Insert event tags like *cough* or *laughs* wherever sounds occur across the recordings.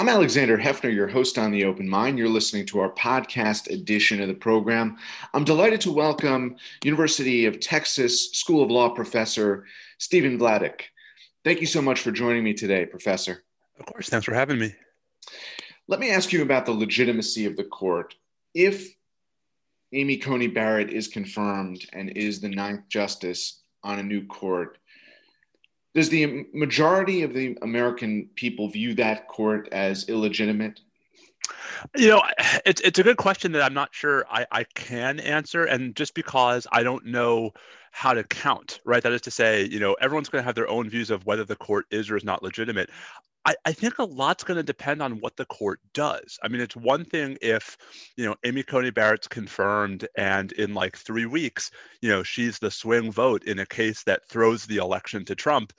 I'm Alexander Heffner, your host on The Open Mind. You're listening to our podcast edition of the program. I'm delighted to welcome University of Texas School of Law professor Stephen Vladeck. Thank you so much for joining me today, Professor. Of course. Thanks for having me. Let me ask you about the legitimacy of the court. If Amy Coney Barrett is confirmed and is the ninth justice on a new court, does the majority of the American people view that court as illegitimate? You know, it's it's a good question that I'm not sure I, I can answer, and just because I don't know how to count, right? That is to say, you know, everyone's going to have their own views of whether the court is or is not legitimate. I, I think a lot's going to depend on what the court does. I mean, it's one thing if, you know, Amy Coney Barrett's confirmed and in like three weeks, you know, she's the swing vote in a case that throws the election to Trump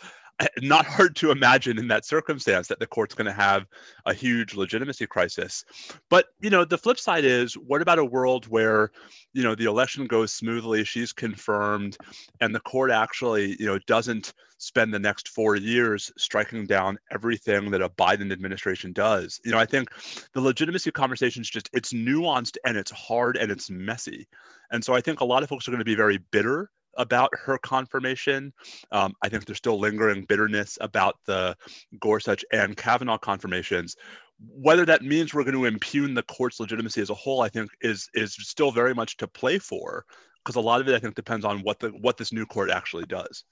*laughs* not hard to imagine in that circumstance that the court's going to have a huge legitimacy crisis. But, you know, the flip side is what about a world where, you know, the election goes smoothly, she's confirmed, and the court actually, you know, doesn't spend the next four years striking down everything that a Biden administration does. You know, I think the legitimacy conversation is just it's nuanced and it's hard and it's messy. And so I think a lot of folks are going to be very bitter about her confirmation. Um, I think there's still lingering bitterness about the Gorsuch and Kavanaugh confirmations. Whether that means we're going to impugn the court's legitimacy as a whole, I think, is is still very much to play for, because a lot of it, I think, depends on what the what this new court actually does.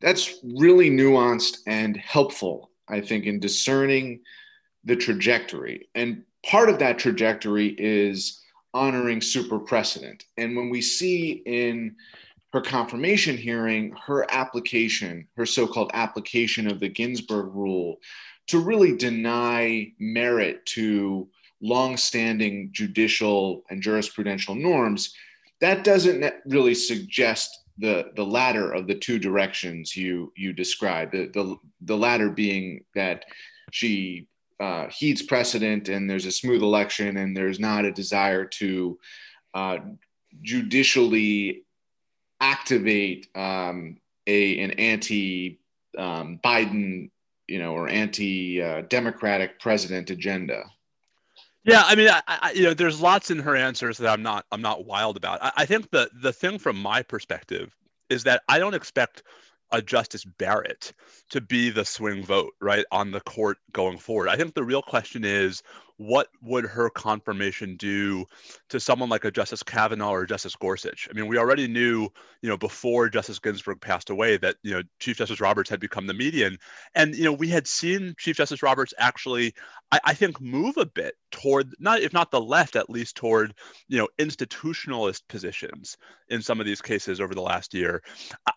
That's really nuanced and helpful, I think, in discerning the trajectory. And part of that trajectory is honoring super precedent. And when we see in her confirmation hearing, her application, her so called application of the Ginsburg rule to really deny merit to long-standing judicial and jurisprudential norms, that doesn't really suggest the the latter of the two directions you you described. The the, the latter being that she uh, heeds precedent and there's a smooth election and there's not a desire to uh, judicially activate um, a an anti um, Biden, you know, or anti uh, Democratic president agenda. Yeah, I mean, I, I, you know, there's lots in her answers that I'm not I'm not wild about. I, I think the the thing from my perspective is that I don't expect a Justice Barrett to be the swing vote, right, on the court going forward. I think the real question is what would her confirmation do to someone like a Justice Kavanaugh or Justice Gorsuch? I mean, we already knew, you know, before Justice Ginsburg passed away that, you know, Chief Justice Roberts had become the median. And, you know, we had seen Chief Justice Roberts actually, I, I think, move a bit toward, not if not the left, at least toward, you know, institutionalist positions in some of these cases over the last year.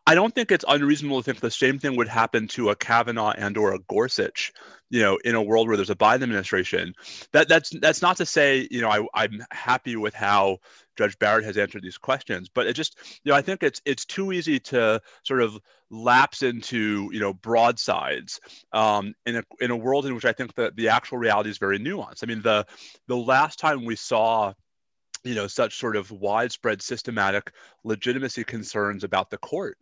I don't think it's unreasonable to think the same thing would happen to a Kavanaugh and or a Gorsuch you know, in a world where there's a Biden administration. That that's that's not to say, you know, I, I'm happy with how Judge Barrett has answered these questions, but it just, you know, I think it's it's too easy to sort of lapse into, you know, broadsides um, in a in a world in which I think that the actual reality is very nuanced. I mean, the the last time we saw you know such sort of widespread systematic legitimacy concerns about the court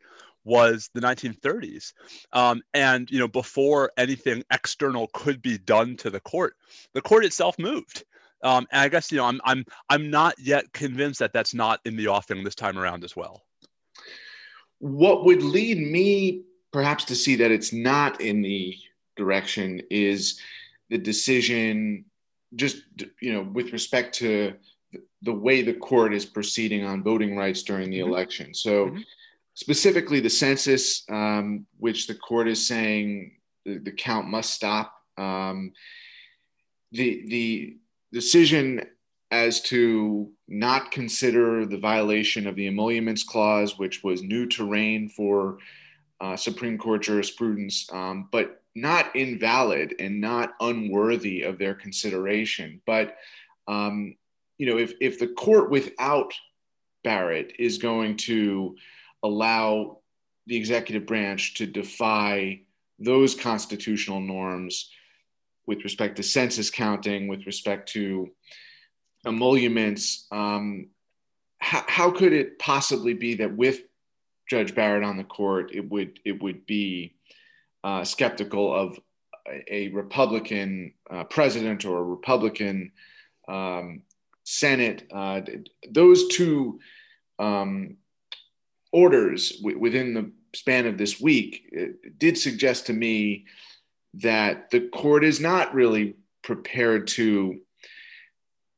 was the 1930s um, and you know before anything external could be done to the court the court itself moved. Um, and i guess you know I'm, I'm i'm not yet convinced that that's not in the offing this time around as well. What would lead me perhaps to see that it's not in the direction is the decision just you know with respect to the way the court is proceeding on voting rights during the mm-hmm. election. So mm-hmm specifically the census, um, which the court is saying the, the count must stop. Um, the the decision as to not consider the violation of the emoluments clause, which was new terrain for uh, Supreme Court jurisprudence, um, but not invalid and not unworthy of their consideration. But um, you know, if if the court without Barrett is going to allow the executive branch to defy those constitutional norms with respect to census counting, with respect to emoluments. Um, how, how could it possibly be that with Judge Barrett on the court, it would it would be uh, skeptical of a Republican uh, president or a Republican um, Senate. Uh, those two um, orders w- within the span of this week did suggest to me that the court is not really prepared to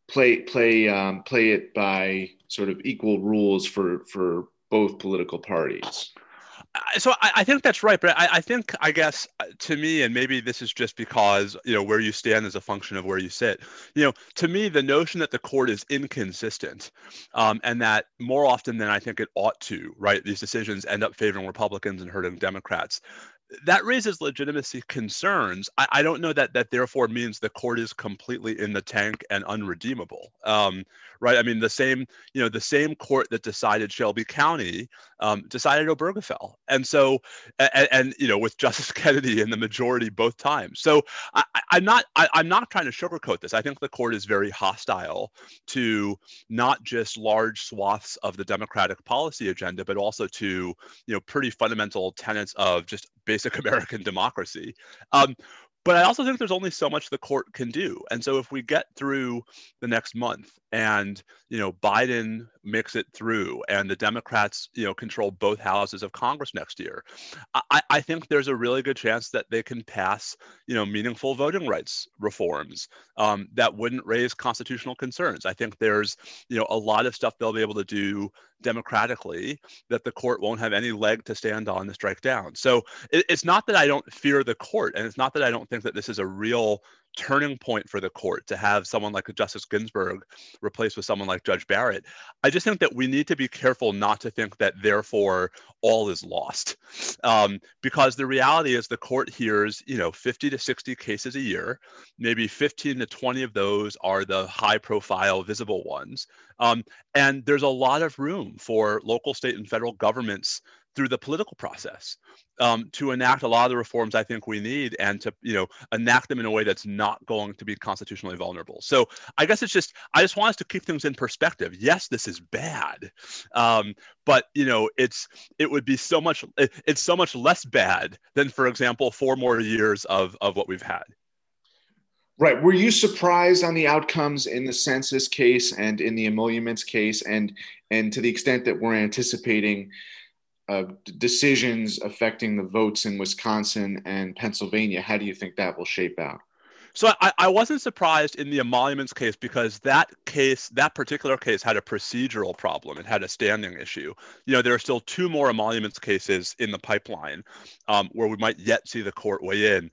play play um, play it by sort of equal rules for for both political parties so I, I, think that's right, but I, I, think I guess uh, to me, and maybe this is just because you know where you stand is a function of where you sit. You know, to me, the notion that the court is inconsistent, um, and that more often than I think it ought to, right, these decisions end up favoring Republicans and hurting Democrats that raises legitimacy concerns. I, I, don't know that that therefore means the court is completely in the tank and unredeemable. Um, right? I mean, the same you know the same court that decided Shelby County um, decided Obergefell, and so and, and, you know with *laughs* Justice Kennedy in the majority both times. So I, am not I, I'm not trying to sugarcoat this. I think the court is very hostile to not just large swaths of the Democratic policy agenda, but also to you know pretty fundamental tenets of just basic *laughs* American democracy. Um, but I also think there's only so much the court can do. And so if we get through the next month and you know Biden makes it through and the Democrats you know control both houses of Congress next year, I, I think there's a really good chance that they can pass you know meaningful voting rights reforms um, that wouldn't raise constitutional concerns. I think there's you know a lot of stuff they'll be able to do democratically that the court won't have any leg to stand on to strike down. So it, it's not that I don't fear the court, and it's not that I don't think that this is a real turning point for the court to have someone like Justice Ginsburg replaced with someone like Judge Barrett. I just think that we need to be careful not to think that therefore all is lost, um, because the reality is the court hears you know 50 to 60 cases a year, maybe 15 to 20 of those are the high-profile, visible ones, um, and there's a lot of room for local, state, and federal governments through the political process um, to enact a lot of the reforms I think we need and to you know enact them in a way that's not going to be constitutionally vulnerable. So I guess it's just I just want us to keep things in perspective. Yes, this is bad, um, but you know it's it would be so much it's so much less bad than for example four more years of of what we've had. Right. Were you surprised on the outcomes in the census case and in the emoluments case, and and to the extent that we're anticipating uh, decisions affecting the votes in Wisconsin and Pennsylvania, how do you think that will shape out? So I, I, wasn't surprised in the emoluments case because that case, that particular case, had a procedural problem. It had a standing issue. You know, there are still two more emoluments cases in the pipeline um, where we might yet see the court weigh in.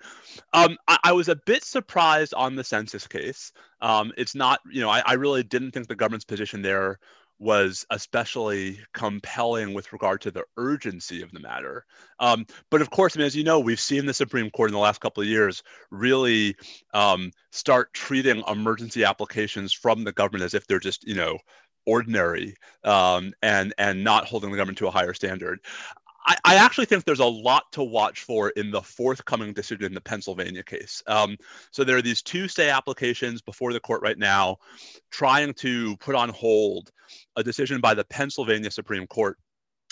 Um, I, I, was a bit surprised on the census case. Um, it's not, you know, I, I really didn't think the government's position there was especially compelling with regard to the urgency of the matter. Um, but of course, I mean, as you know, we've seen the Supreme Court in the last couple of years really um, start treating emergency applications from the government as if they're just, you know, ordinary um, and and not holding the government to a higher standard. I, I, actually think there's a lot to watch for in the forthcoming decision in the Pennsylvania case. Um, so there are these two stay applications before the court right now, trying to put on hold a decision by the Pennsylvania Supreme Court,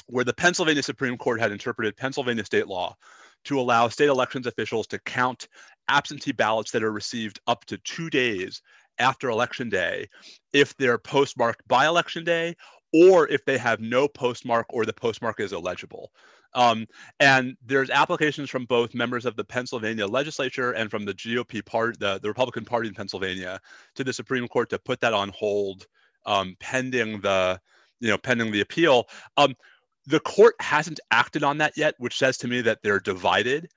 where the Pennsylvania Supreme Court had interpreted Pennsylvania state law to allow state elections officials to count absentee ballots that are received up to two days after election day if they're postmarked by election day or if they have no postmark or the postmark is illegible. Um, and there's applications from both members of the Pennsylvania legislature and from the GOP part, the, the Republican Party in Pennsylvania, to the Supreme Court to put that on hold um, pending the, you know, pending the appeal. Um, the court hasn't acted on that yet, which says to me that they're divided.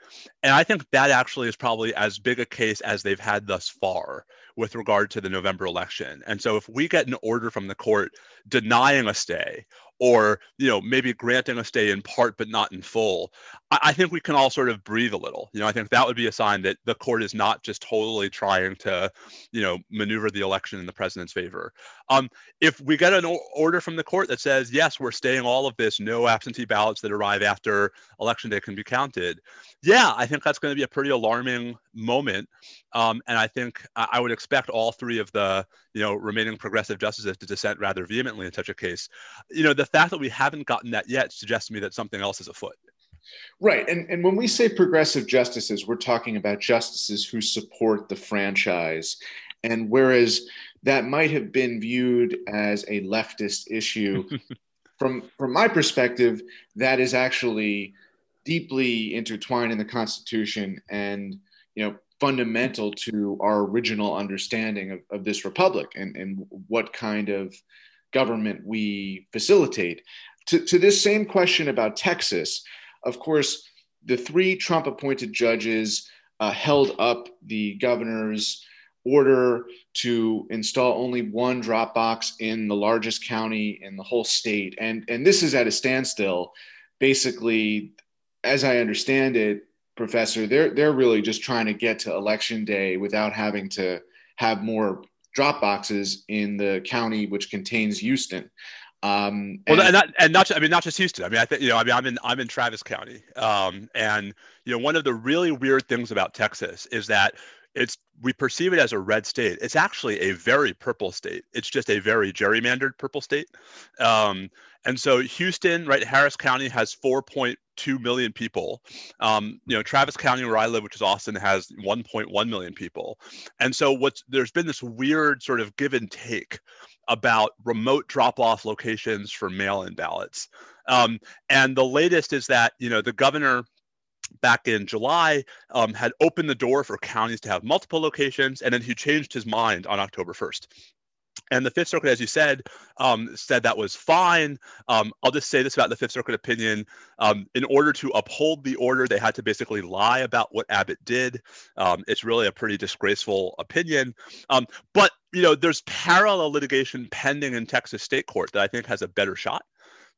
And I think that actually is probably as big a case as they've had thus far with regard to the November election. And so if we get an order from the court denying a stay or you know maybe granting a stay in part but not in full I, think we can all sort of breathe a little you know i think that would be a sign that the court is not just totally trying to you know maneuver the election in the president's favor. Um, if we get an order from the court that says yes we're staying all of this no absentee ballots that arrive after election day can be counted yeah i think that's going to be a pretty alarming moment. Um, and i think I would expect all three of the you know remaining progressive justices to dissent rather vehemently in such a case. You know the fact that we haven't gotten that yet suggests to me that something else is afoot Right. And, and when we say progressive justices, we're talking about justices who support the franchise. And whereas that might have been viewed as a leftist issue, *laughs* from, from my perspective, that is actually deeply intertwined in the Constitution and you know fundamental to our original understanding of, of this republic and, and what kind of government we facilitate. To, to this same question about Texas, of course, the three Trump appointed judges uh, held up the governor's order to install only one drop box in the largest county in the whole state. And, and this is at a standstill. Basically, as I understand it, Professor, they're, they're really just trying to get to election day without having to have more drop boxes in the county which contains Houston. Um, and, well, and not, and not, I mean, not just Houston. I mean, I think, you know, I mean, I'm in, I'm in Travis County. Um, and, you know, one of the really weird things about Texas is that it's, we perceive it as a red state. It's actually a very purple state. It's just a very gerrymandered purple state. Um, and so Houston, right, Harris County has 4.2 million people. Um, you know, Travis County, where I live, which is Austin, has 1.1 million people. And so what's there's been this weird sort of give and take about remote drop-off locations for mail-in ballots. Um, and the latest is that you know the governor back in July um, had opened the door for counties to have multiple locations, and then he changed his mind on October 1st. And the Fifth Circuit, as you said, um, said that was fine. Um, I'll just say this about the Fifth Circuit opinion. Um, in order to uphold the order, they had to basically lie about what Abbott did. Um, it's really a pretty disgraceful opinion. Um, but you know, there's parallel litigation pending in Texas state court that I think has a better shot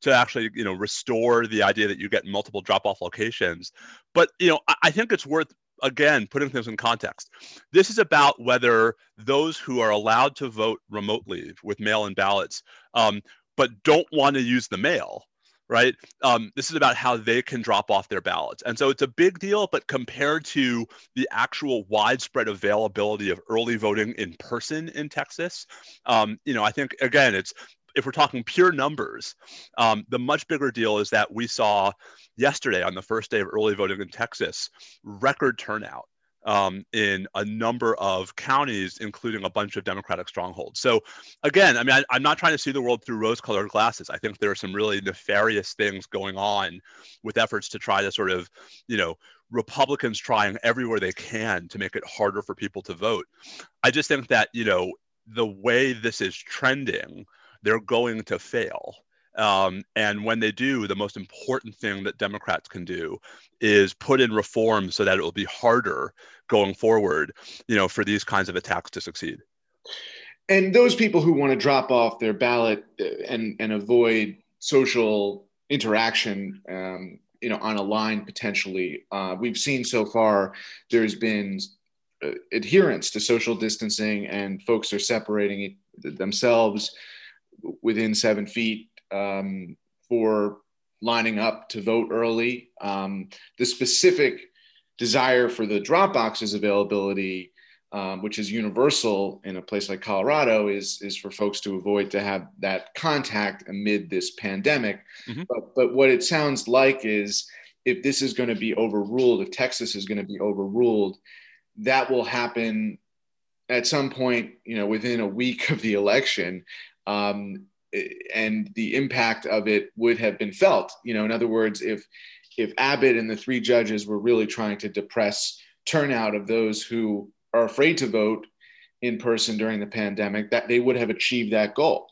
to actually you know restore the idea that you get multiple drop off locations but you know I, I, think it's worth again putting things in context this is about whether those who are allowed to vote remotely with mail in ballots um, but don't want to use the mail right? Um, this is about how they can drop off their ballots. And so it's a big deal, but compared to the actual widespread availability of early voting in person in Texas, um, you know, I think, again, it's if we're talking pure numbers, um, the much bigger deal is that we saw yesterday on the first day of early voting in Texas, record turnout um, in a number of counties, including a bunch of Democratic strongholds. So, again, I mean, I, am not trying to see the world through rose colored glasses. I think there are some really nefarious things going on with efforts to try to sort of, you know, Republicans trying everywhere they can to make it harder for people to vote. I just think that, you know, the way this is trending, they're going to fail. Um, and when they do, the most important thing that Democrats can do is put in reforms so that it will be harder going forward, you know, for these kinds of attacks to succeed. And those people who want to drop off their ballot uh, and and avoid social interaction, um, you know, on a line potentially, uh, we've seen so far there's been uh, adherence to social distancing, and folks are separating themselves within seven feet um, for lining up to vote early. Um, the specific desire for the drop boxes availability, um, which is universal in a place like Colorado, is is for folks to avoid to have that contact amid this pandemic. Mm-hmm. But but what it sounds like is if this is going to be overruled, if Texas is going to be overruled, that will happen at some point, you know, within a week of the election. Um, and the impact of it would have been felt. You know, in other words, if if Abbott and the three judges were really trying to depress turnout of those who are afraid to vote in person during the pandemic, that they would have achieved that goal.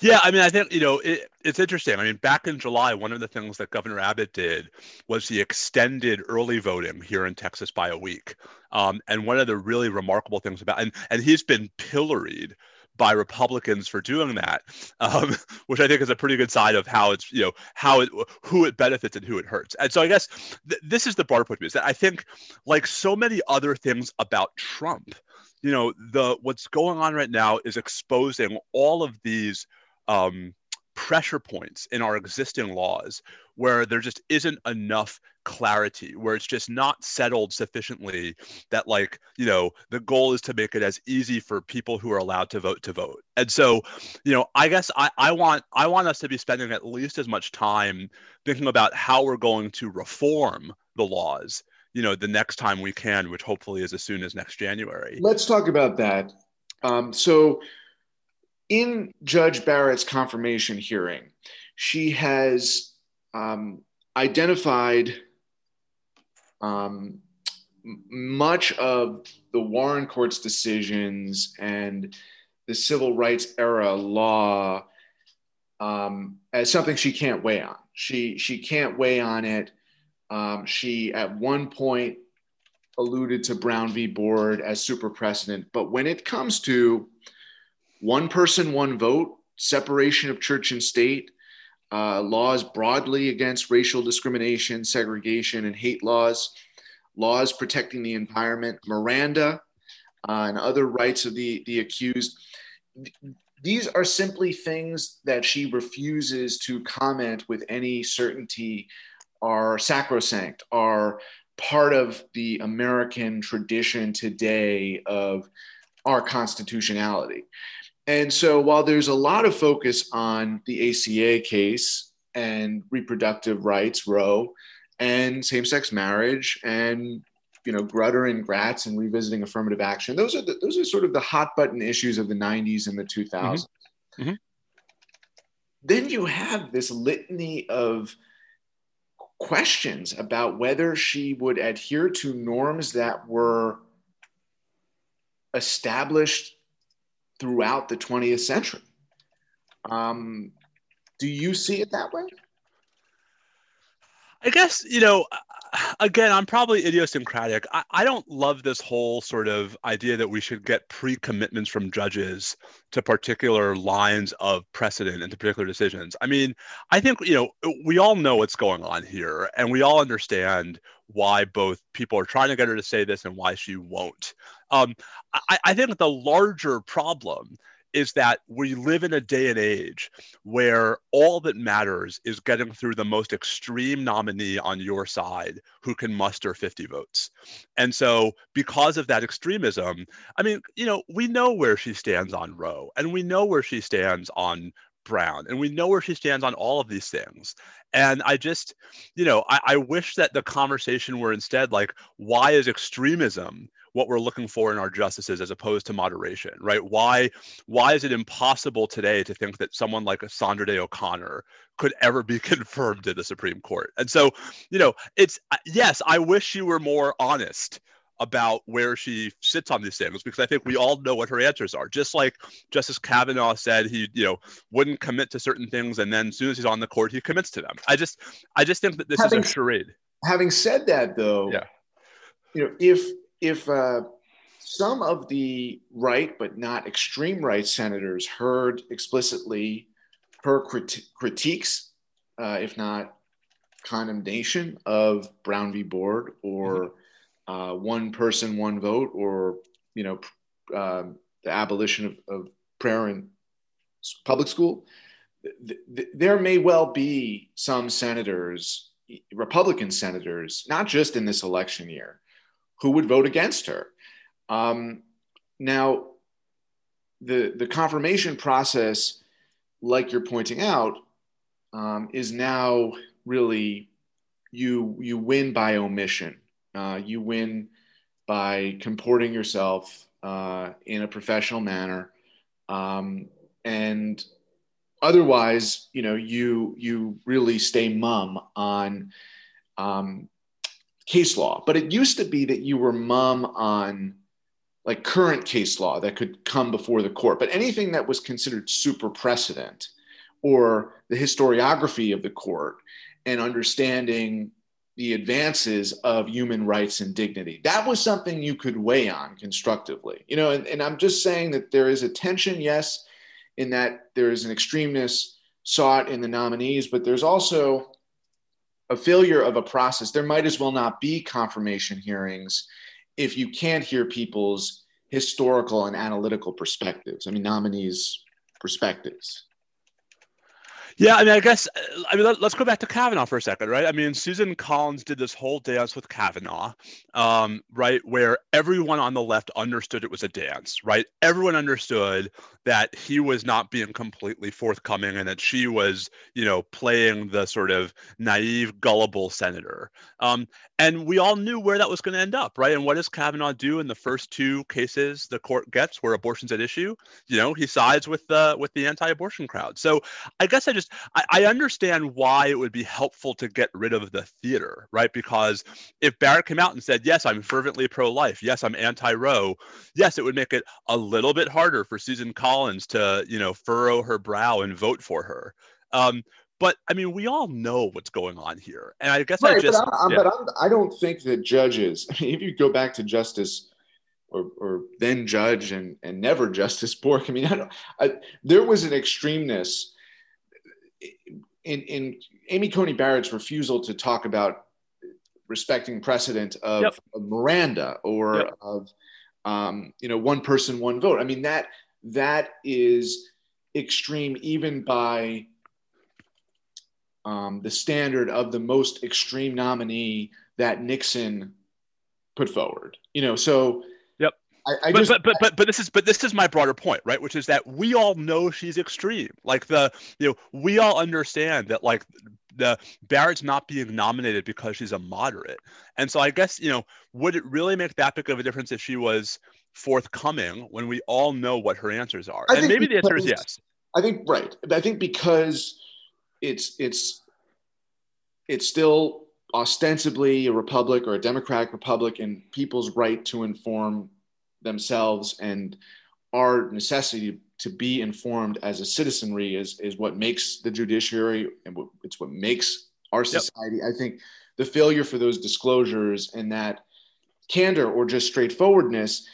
Yeah, I mean, I think you know it, it's interesting. I mean, back in July, one of the things that Governor Abbott did was he extended early voting here in Texas by a week. Um, and one of the really remarkable things about and and he's been pilloried by Republicans for doing that, um, *laughs* which I think is a pretty good sign of how it's you know how it who it benefits and who it hurts. And so I guess th- this is the broader point is that I think like so many other things about Trump, you know, the what's going on right now is exposing all of these. Um, pressure points in our existing laws where there just isn't enough clarity where it's just not settled sufficiently that like you know the goal is to make it as easy for people who are allowed to vote to vote. And so you know i guess i, I want i want us to be spending at least as much time thinking about how we're going to reform the laws you know the next time we can which hopefully is as soon as next january. Let's talk about that. Um, so in judge barrett's confirmation hearing she has um, identified um, much of the Warren Court's decisions and the civil rights era law um, as something she can't weigh on. She she can't weigh on it. Um, she at one point alluded to Brown v. Board as super precedent, but when it comes to one person, one vote, separation of church and state, uh, laws broadly against racial discrimination, segregation, and hate laws, laws protecting the environment, Miranda, uh, and other rights of the, the accused. These are simply things that she refuses to comment with any certainty are sacrosanct, are part of the American tradition today of our constitutionality. And so while there's a lot of focus on the ACA case and reproductive rights, Roe, and same-sex marriage, and you know Grutter and Gratz and revisiting affirmative action, those are the, those are sort of the hot button issues of the 90s and the 2000s. Mm-hmm. Mm-hmm. Then you have this litany of questions about whether she would adhere to norms that were established throughout the 20th century. Um, do you see it that way? I guess, you know, again, I'm probably idiosyncratic. I, I, don't love this whole sort of idea that we should get pre commitments from judges to particular lines of precedent and to particular decisions. I mean, I think, you know, we all know what's going on here and we all understand why both people are trying to get her to say this and why she won't. Um, I, I think the larger problem is that we live in a day and age where all that matters is getting through the most extreme nominee on your side who can muster 50 votes. And so, because of that extremism, I mean, you know, we know where she stands on Roe and we know where she stands on Brown, and we know where she stands on all of these things. And I just, you know, I, I, wish that the conversation were instead like, why is extremism what we're looking for in our justices as opposed to moderation, right? Why, why is it impossible today to think that someone like Sandra Day O'Connor could ever be *laughs* confirmed to the Supreme Court? And so, you know, it's yes, I wish you were more honest about where she sits on these things because I think we all know what her answers are. Just like Justice Kavanaugh said, he you know wouldn't commit to certain things, and then as soon as he's on the court, he commits to them. I just I just think that this having, is a charade. Having said that, though, yeah, you know if if uh, some of the right but not extreme right senators heard explicitly her crit- critiques, uh, if not condemnation of Brown v. Board or mm-hmm uh, one person, one vote, or you know, um, the abolition of, of, prayer in public school, th- th- there may well be some senators, Republican senators, not just in this election year, who would vote against her. Um, now, the the confirmation process, like you're pointing out, um, is now really you you win by omission uh, you win by comporting yourself uh, in a professional manner, um, and otherwise, you know, you you really stay mum on um, case law. But it used to be that you were mum on like current case law that could come before the court, but anything that was considered super precedent or the historiography of the court and understanding the advances of human rights and dignity. That was something you could weigh on constructively. You know, and, and I'm just saying that there is a tension, yes, in that there is an extremeness sought in the nominees, but there's also a failure of a process. There might as well not be confirmation hearings if you can't hear people's historical and analytical perspectives. I mean, nominees' perspectives. Yeah, I mean, I guess I mean let, us go back to Kavanaugh for a second, right? I mean, Susan Collins did this whole dance with Kavanaugh, um, right, where everyone on the left understood it was a dance, right? Everyone understood that he was not being completely forthcoming and that she was, you know, playing the sort of naive, gullible senator. Um, and we all knew where that was going to end up, right? And what does Kavanaugh do in the first two cases the court gets where abortion's at issue? You know, he sides with the with the anti-abortion crowd. So I guess I just I, I understand why it would be helpful to get rid of the theater, right? Because if Barrett came out and said, "Yes, I'm fervently pro-life. Yes, I'm anti-Roe," yes, it would make it a little bit harder for Susan Collins to, you know, furrow her brow and vote for her. Um, but I mean, we all know what's going on here, and I guess right, I just. But, I, yeah. but I'm, I do not think that judges. I *laughs* mean, if you go back to Justice or, or then Judge and and never Justice Bork, I mean, I don't. I, there was an extremeness in in Amy Coney Barrett's refusal to talk about respecting precedent of, yep. of Miranda or yep. of um, you know one person one vote. I mean that that is extreme even by um, the standard of the most extreme nominee that Nixon put forward. You know, so. I, I but, just, but, but but but this is but this is my broader point, right? Which is that we all know she's extreme. Like the you know we all understand that like the Barrett's not being nominated because she's a moderate. And so I guess, you know, would it really make that big of a difference if she was forthcoming when we all know what her answers are? I and maybe the answer is yes. I think right. I think because it's it's it's still ostensibly a republic or a democratic republic and people's right to inform themselves and our necessity to be informed as a citizenry is, is what makes the judiciary and what, it's what makes our society. Yep. I think the failure for those disclosures and that candor or just straightforwardness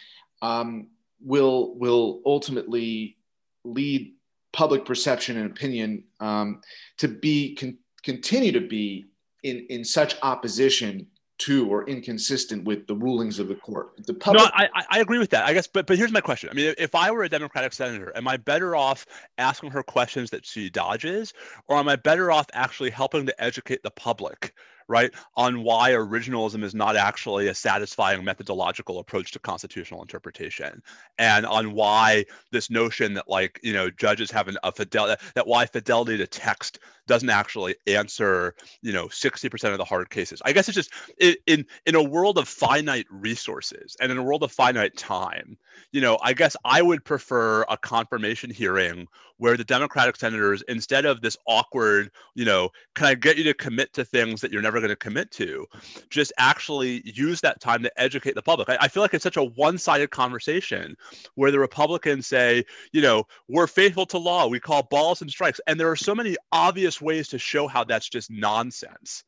um, will will ultimately lead public perception and opinion um, to be con- continue to be in in such opposition to or inconsistent with the rulings of the court. The public- no, I, I agree with that. I guess, but but here's my question. I mean, if I were a Democratic senator, am I better off asking her questions that she dodges, or am I better off actually helping to educate the public right, on why originalism is not actually a satisfying methodological approach to constitutional interpretation, and on why this notion that like you know judges have an, a fidelity that why fidelity to text doesn't actually answer you know 60% of the hard cases. I guess it's just in in a world of finite resources and in a world of finite time, you know, I guess I would prefer a confirmation hearing where the Democratic senators, instead of this awkward, you know, can I get you to commit to things that you're never going to commit to, just actually use that time to educate the public. I, I feel like it's such a one sided conversation where the Republicans say, you know, we're faithful to law, we call balls and strikes. And there are so many obvious ways to show how that's just nonsense.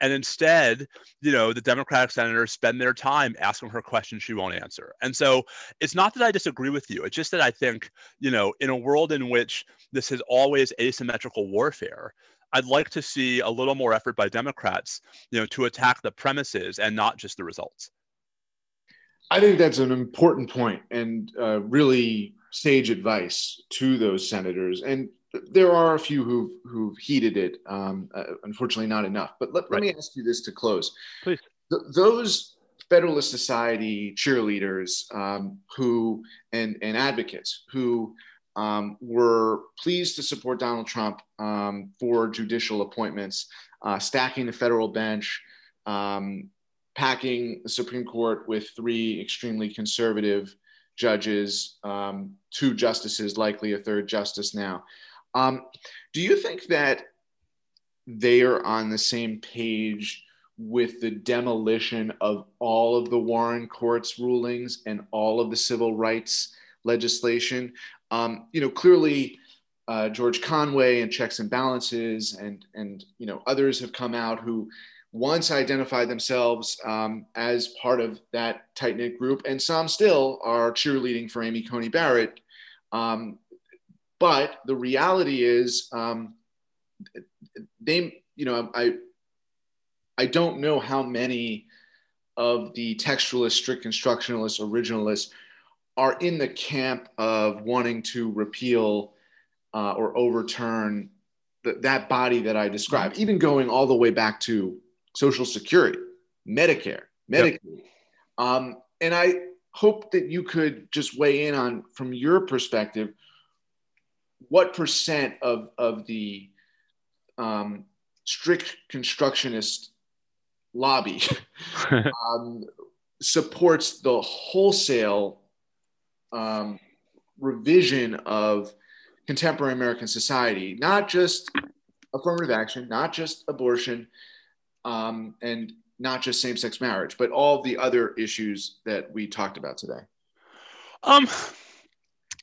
And instead, you know, the Democratic senators spend their time asking her questions she won't answer. And so it's not that I disagree with you. It's just that I think, you know, in a world in which this is always asymmetrical warfare, I'd like to see a little more effort by Democrats, you know, to attack the premises and not just the results. I think that's an important point and uh, really sage advice to those senators. And there are a few who've who've heeded it. Um, uh, unfortunately, not enough. But let, right. let me ask you this to close. Please. Th- those Federalist Society cheerleaders um, who and and advocates who um, were pleased to support Donald Trump um, for judicial appointments, uh, stacking the federal bench, um, packing the Supreme Court with three extremely conservative judges, um, two justices, likely a third justice now. Um, do you think that they are on the same page with the demolition of all of the Warren Court's rulings and all of the civil rights legislation? Um, you know, clearly. Uh, George Conway and checks and balances, and and you know others have come out who once identified themselves um, as part of that tight knit group, and some still are cheerleading for Amy Coney Barrett. Um, but the reality is, um, they, you know, I, I don't know how many of the textualists, strict constructionalists, originalists are in the camp of wanting to repeal uh, or overturn the, that body that I described, even going all the way back to Social Security, Medicare, Medicaid. Yep. Um, and I hope that you could just weigh in on, from your perspective, what percent of, of the um, strict constructionist lobby *laughs* um, supports the wholesale um, revision of contemporary American society, not just affirmative action, not just abortion, um, and not just same sex marriage, but all the other issues that we talked about today? Um,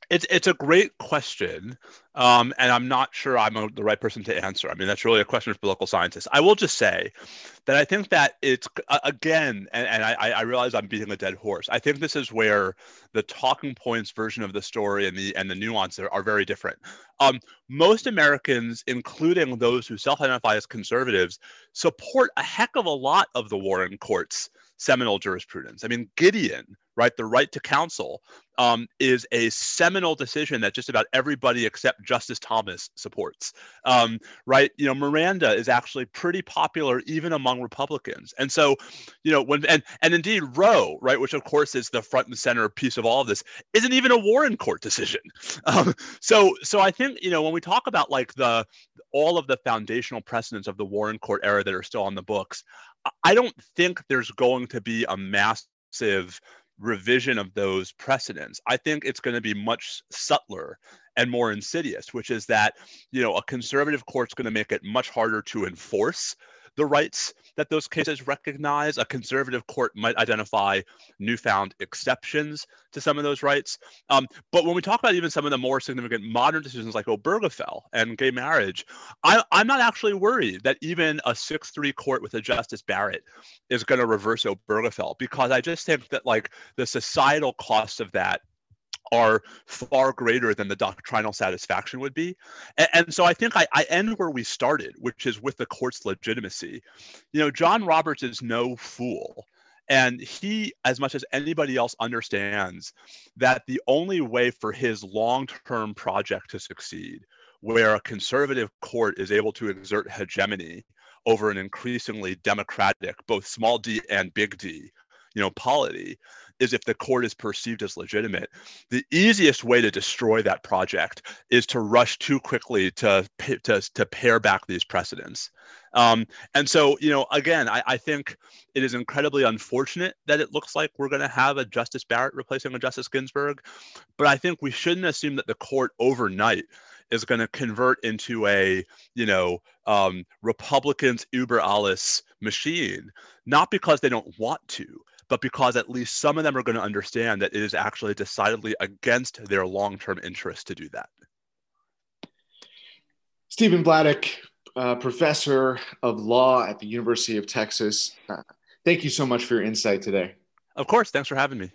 it's it's a great question, um, and I'm not sure I'm a, the right person to answer. I mean, that's really a question for political scientists. I will just say that I think that it's again, and, and I, I realize I'm beating a dead horse. I think this is where the talking points version of the story and the and the nuance are, are very different. Um, most Americans, including those who self-identify as conservatives, support a heck of a lot of the Warren Court's seminal jurisprudence. I mean, Gideon right? The right to counsel um, is a seminal decision that just about everybody except Justice Thomas supports, um, right? You know, Miranda is actually pretty popular even among Republicans, and so, you know, when and and indeed Roe, right, which of course is the front and center piece of all of this, isn't even a Warren Court decision. *laughs* Um, so, so I think you know when we talk about like the all of the foundational precedents of the Warren Court era that are still on the books, I don't think there's going to be a massive revision of those precedents. I think it's going to be much subtler and more insidious, which is that, you know, a conservative court's going to make it much harder to enforce the rights that those cases recognize. A conservative court might identify newfound exceptions to some of those rights. Um, but when we talk about even some of the more significant modern decisions like Obergefell and gay marriage, I, am not actually worried that even a 6 3 court with a Justice Barrett is going to reverse Obergefell because I just think that like the societal cost of that are far greater than the doctrinal satisfaction would be. And, and so I think I, I, end where we started, which is with the court's legitimacy. You know, John Roberts is no fool. And he, as much as anybody else, understands that the only way for his long term project to succeed, where a conservative court is able to exert hegemony over an increasingly democratic, both small d and big D, you know, polity, is if the court is perceived as legitimate. The easiest way to destroy that project is to rush too quickly to to, to pare back these precedents. Um, and so, you know, again, I, I, think it is incredibly unfortunate that it looks like we're going to have a Justice Barrett replacing a Justice Ginsburg. But I think we shouldn't assume that the court overnight is going to convert into a, you know, um, Republicans uber alles machine, not because they don't want to, but because at least some of them are going to understand that it is actually decidedly against their long term interest to do that. Stephen Vladeck, uh, professor of law at the University of Texas. Uh, thank you so much for your insight today. Of course. Thanks for having me.